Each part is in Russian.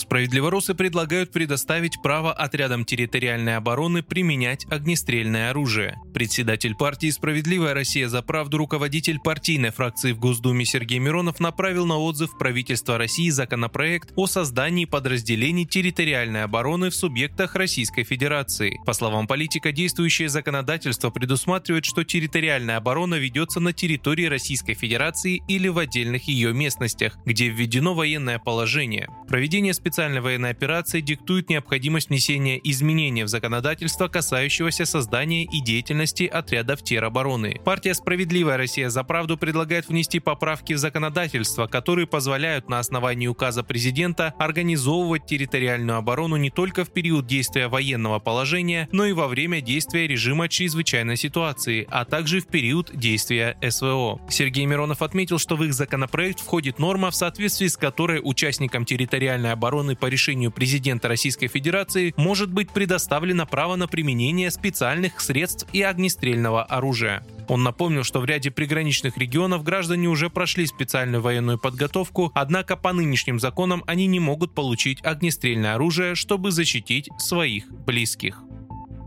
Справедливоросы предлагают предоставить право отрядам территориальной обороны применять огнестрельное оружие. Председатель партии «Справедливая Россия за правду» руководитель партийной фракции в Госдуме Сергей Миронов направил на отзыв правительства России законопроект о создании подразделений территориальной обороны в субъектах Российской Федерации. По словам политика, действующее законодательство предусматривает, что территориальная оборона ведется на территории Российской Федерации или в отдельных ее местностях, где введено военное положение. Проведение специальной военной операции диктует необходимость внесения изменения в законодательство, касающегося создания и деятельности отрядов теробороны. Партия «Справедливая Россия за правду» предлагает внести поправки в законодательство, которые позволяют на основании указа президента организовывать территориальную оборону не только в период действия военного положения, но и во время действия режима чрезвычайной ситуации, а также в период действия СВО. Сергей Миронов отметил, что в их законопроект входит норма, в соответствии с которой участникам территориальной обороны обороны по решению президента Российской Федерации может быть предоставлено право на применение специальных средств и огнестрельного оружия. Он напомнил, что в ряде приграничных регионов граждане уже прошли специальную военную подготовку, однако по нынешним законам они не могут получить огнестрельное оружие, чтобы защитить своих близких.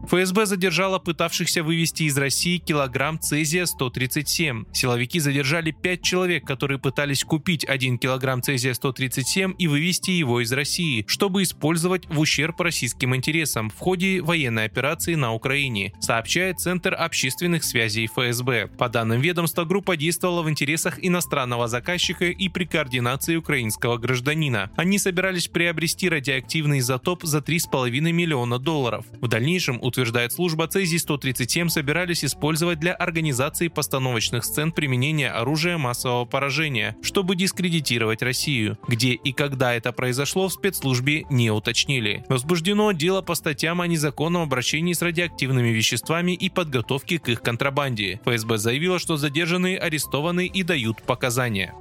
ФСБ задержала пытавшихся вывести из России килограмм цезия-137. Силовики задержали 5 человек, которые пытались купить 1 килограмм цезия-137 и вывести его из России, чтобы использовать в ущерб российским интересам в ходе военной операции на Украине, сообщает Центр общественных связей ФСБ. По данным ведомства, группа действовала в интересах иностранного заказчика и при координации украинского гражданина. Они собирались приобрести радиоактивный изотоп за 3,5 миллиона долларов. В дальнейшем утверждает служба, цезий-137 собирались использовать для организации постановочных сцен применения оружия массового поражения, чтобы дискредитировать Россию. Где и когда это произошло, в спецслужбе не уточнили. Возбуждено дело по статьям о незаконном обращении с радиоактивными веществами и подготовке к их контрабанде. ФСБ заявила, что задержанные арестованы и дают показания.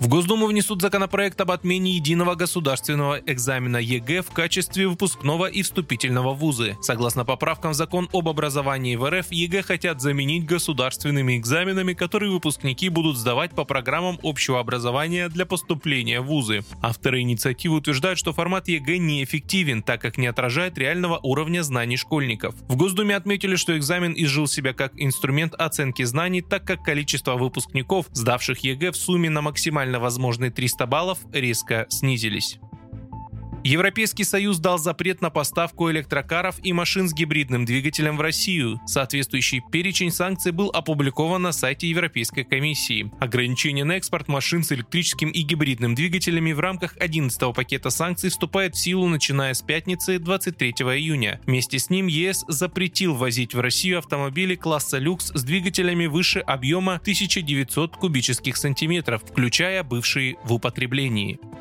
В Госдуму внесут законопроект об отмене единого государственного экзамена ЕГЭ в качестве выпускного и вступительного в вузы. Согласно поправкам в закон об образовании в РФ, ЕГЭ хотят заменить государственными экзаменами, которые выпускники будут сдавать по программам общего образования для поступления в вузы. Авторы инициативы утверждают, что формат ЕГЭ неэффективен, так как не отражает реального уровня знаний школьников. В Госдуме отметили, что экзамен изжил себя как инструмент оценки знаний, так как количество выпускников, сдавших ЕГЭ в сумме на максимально максимально возможные 300 баллов резко снизились. Европейский Союз дал запрет на поставку электрокаров и машин с гибридным двигателем в Россию. Соответствующий перечень санкций был опубликован на сайте Европейской комиссии. Ограничение на экспорт машин с электрическим и гибридным двигателями в рамках 11 пакета санкций вступает в силу начиная с пятницы 23 июня. Вместе с ним ЕС запретил возить в Россию автомобили класса люкс с двигателями выше объема 1900 кубических сантиметров, включая бывшие в употреблении.